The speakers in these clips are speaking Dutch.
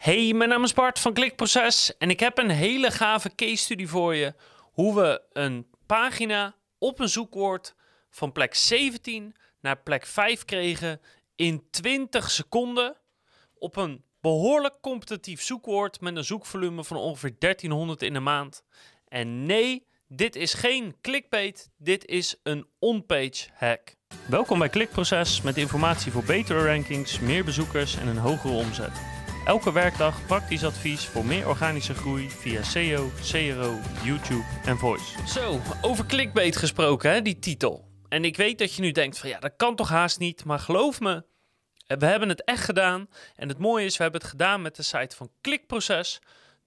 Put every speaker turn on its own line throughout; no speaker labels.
Hey, mijn naam is Bart van Klikproces en ik heb een hele gave case study voor je. Hoe we een pagina op een zoekwoord van plek 17 naar plek 5 kregen in 20 seconden op een behoorlijk competitief zoekwoord met een zoekvolume van ongeveer 1300 in de maand. En nee, dit is geen clickbait, dit is een on-page hack. Welkom bij Klikproces met informatie voor betere rankings, meer bezoekers en een hogere omzet. Elke werkdag praktisch advies voor meer organische groei via SEO, CRO, YouTube en Voice. Zo, over clickbait gesproken, hè, die titel. En ik weet dat je nu denkt van ja, dat kan toch haast niet, maar geloof me, we hebben het echt gedaan. En het mooie is, we hebben het gedaan met de site van Klikproces.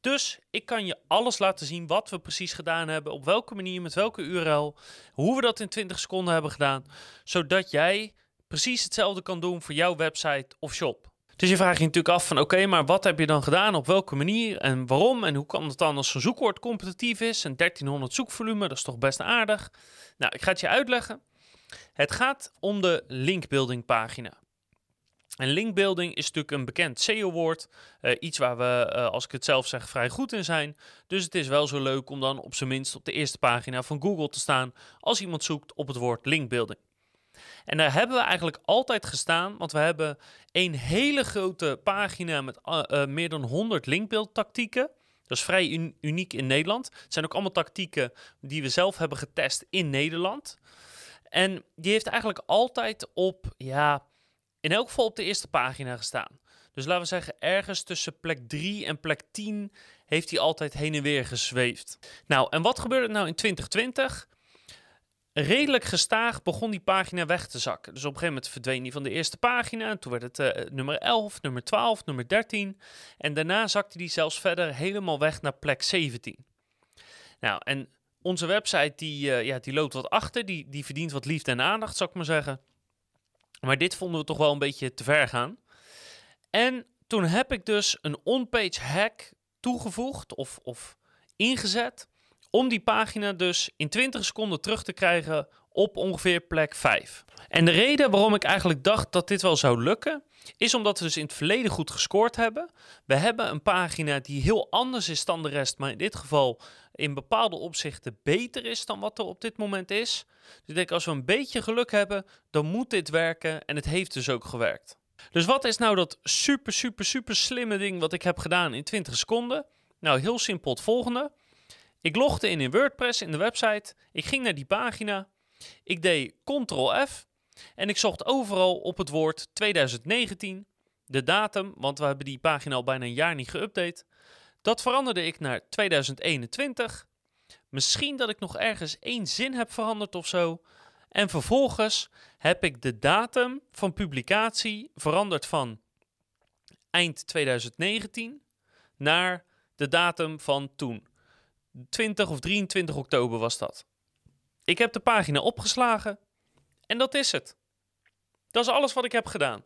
Dus ik kan je alles laten zien wat we precies gedaan hebben, op welke manier, met welke URL, hoe we dat in 20 seconden hebben gedaan, zodat jij precies hetzelfde kan doen voor jouw website of shop. Dus je vraagt je natuurlijk af van oké, maar wat heb je dan gedaan, op welke manier en waarom en hoe kan het dan als zo'n zoekwoord competitief is en 1300 zoekvolume, dat is toch best aardig. Nou, ik ga het je uitleggen. Het gaat om de linkbuilding pagina. En linkbuilding is natuurlijk een bekend SEO-woord. Uh, iets waar we, uh, als ik het zelf zeg, vrij goed in zijn. Dus het is wel zo leuk om dan op zijn minst op de eerste pagina van Google te staan als iemand zoekt op het woord linkbuilding. En daar hebben we eigenlijk altijd gestaan, want we hebben een hele grote pagina met uh, meer dan 100 linkbeeldtactieken. Dat is vrij uniek in Nederland. Het zijn ook allemaal tactieken die we zelf hebben getest in Nederland. En die heeft eigenlijk altijd op, ja, in elk geval op de eerste pagina gestaan. Dus laten we zeggen, ergens tussen plek 3 en plek 10 heeft hij altijd heen en weer gezweefd. Nou, en wat gebeurde nou in 2020? Redelijk gestaag begon die pagina weg te zakken. Dus op een gegeven moment verdween die van de eerste pagina. En toen werd het uh, nummer 11, nummer 12, nummer 13. En daarna zakte die zelfs verder helemaal weg naar plek 17. Nou, en onze website die, uh, ja, die loopt wat achter. Die, die verdient wat liefde en aandacht, zou ik maar zeggen. Maar dit vonden we toch wel een beetje te ver gaan. En toen heb ik dus een on-page hack toegevoegd of, of ingezet om die pagina dus in 20 seconden terug te krijgen op ongeveer plek 5. En de reden waarom ik eigenlijk dacht dat dit wel zou lukken, is omdat we dus in het verleden goed gescoord hebben. We hebben een pagina die heel anders is dan de rest, maar in dit geval in bepaalde opzichten beter is dan wat er op dit moment is. Dus ik denk, als we een beetje geluk hebben, dan moet dit werken en het heeft dus ook gewerkt. Dus wat is nou dat super, super, super slimme ding wat ik heb gedaan in 20 seconden? Nou, heel simpel het volgende. Ik logde in in WordPress in de website. Ik ging naar die pagina. Ik deed Ctrl-F. En ik zocht overal op het woord 2019. De datum, want we hebben die pagina al bijna een jaar niet geüpdate. Dat veranderde ik naar 2021. Misschien dat ik nog ergens één zin heb veranderd of zo. En vervolgens heb ik de datum van publicatie veranderd van eind 2019 naar de datum van toen. 20 of 23 oktober was dat. Ik heb de pagina opgeslagen en dat is het. Dat is alles wat ik heb gedaan.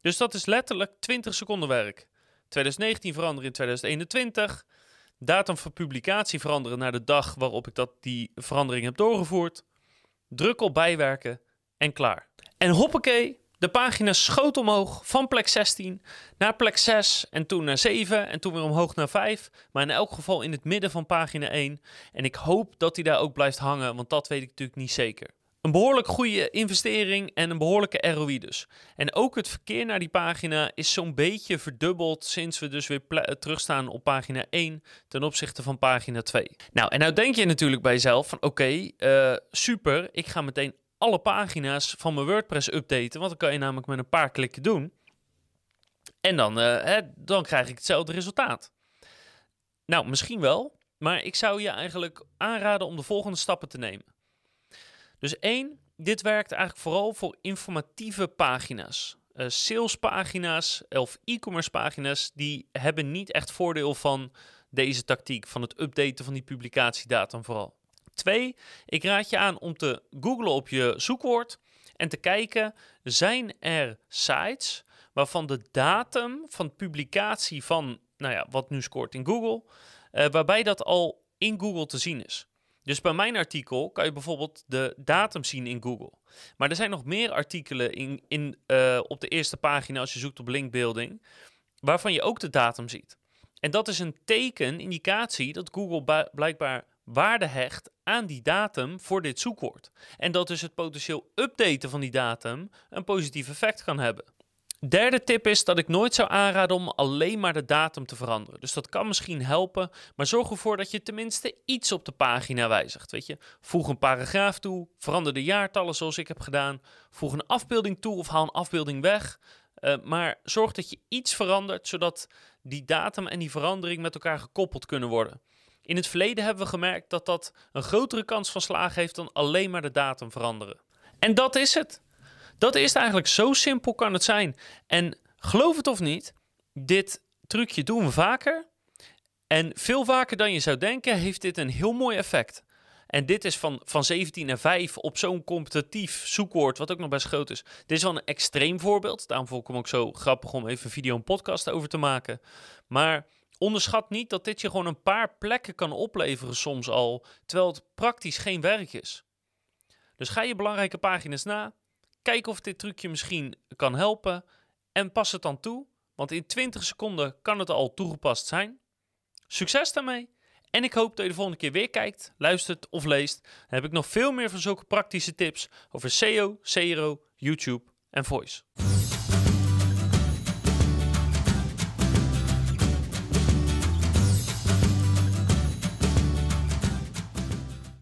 Dus dat is letterlijk 20 seconden werk. 2019 veranderen in 2021. Datum van publicatie veranderen naar de dag waarop ik dat, die verandering heb doorgevoerd. Druk op bijwerken en klaar. En hoppakee, de pagina schoot omhoog van plek 16 naar plek 6 en toen naar 7 en toen weer omhoog naar 5. Maar in elk geval in het midden van pagina 1. En ik hoop dat hij daar ook blijft hangen, want dat weet ik natuurlijk niet zeker. Een behoorlijk goede investering en een behoorlijke ROI dus. En ook het verkeer naar die pagina is zo'n beetje verdubbeld sinds we dus weer terugstaan op pagina 1 ten opzichte van pagina 2. Nou, en nou denk je natuurlijk bij jezelf van oké, eh, super, ik ga meteen alle pagina's van mijn WordPress updaten. Want dan kan je namelijk met een paar klikken doen. En dan, uh, hè, dan krijg ik hetzelfde resultaat. Nou, misschien wel. Maar ik zou je eigenlijk aanraden om de volgende stappen te nemen. Dus één, dit werkt eigenlijk vooral voor informatieve pagina's. Uh, salespagina's of e-commerce pagina's, die hebben niet echt voordeel van deze tactiek, van het updaten van die publicatiedata vooral. Twee, ik raad je aan om te googlen op je zoekwoord en te kijken, zijn er sites waarvan de datum van publicatie van, nou ja, wat nu scoort in Google, uh, waarbij dat al in Google te zien is. Dus bij mijn artikel kan je bijvoorbeeld de datum zien in Google. Maar er zijn nog meer artikelen in, in, uh, op de eerste pagina als je zoekt op linkbuilding. waarvan je ook de datum ziet. En dat is een teken, indicatie, dat Google blijkbaar waarde hecht aan die datum voor dit zoekwoord. En dat dus het potentieel updaten van die datum een positief effect kan hebben. Derde tip is dat ik nooit zou aanraden om alleen maar de datum te veranderen. Dus dat kan misschien helpen, maar zorg ervoor dat je tenminste iets op de pagina wijzigt. Weet je, voeg een paragraaf toe, verander de jaartallen zoals ik heb gedaan, voeg een afbeelding toe of haal een afbeelding weg. Uh, maar zorg dat je iets verandert, zodat die datum en die verandering met elkaar gekoppeld kunnen worden. In het verleden hebben we gemerkt dat dat een grotere kans van slagen heeft dan alleen maar de datum veranderen. En dat is het. Dat is eigenlijk zo simpel kan het zijn. En geloof het of niet, dit trucje doen we vaker. En veel vaker dan je zou denken, heeft dit een heel mooi effect. En dit is van, van 17 naar 5 op zo'n competitief zoekwoord, wat ook nog best groot is. Dit is wel een extreem voorbeeld. Daarom vond ik hem ook zo grappig om even een video en podcast over te maken. Maar onderschat niet dat dit je gewoon een paar plekken kan opleveren soms al, terwijl het praktisch geen werk is. Dus ga je belangrijke pagina's na, kijk of dit trucje misschien kan helpen en pas het dan toe, want in 20 seconden kan het al toegepast zijn. Succes daarmee! En ik hoop dat je de volgende keer weer kijkt, luistert of leest. Dan heb ik nog veel meer van zulke praktische tips over SEO, CRO, YouTube en Voice.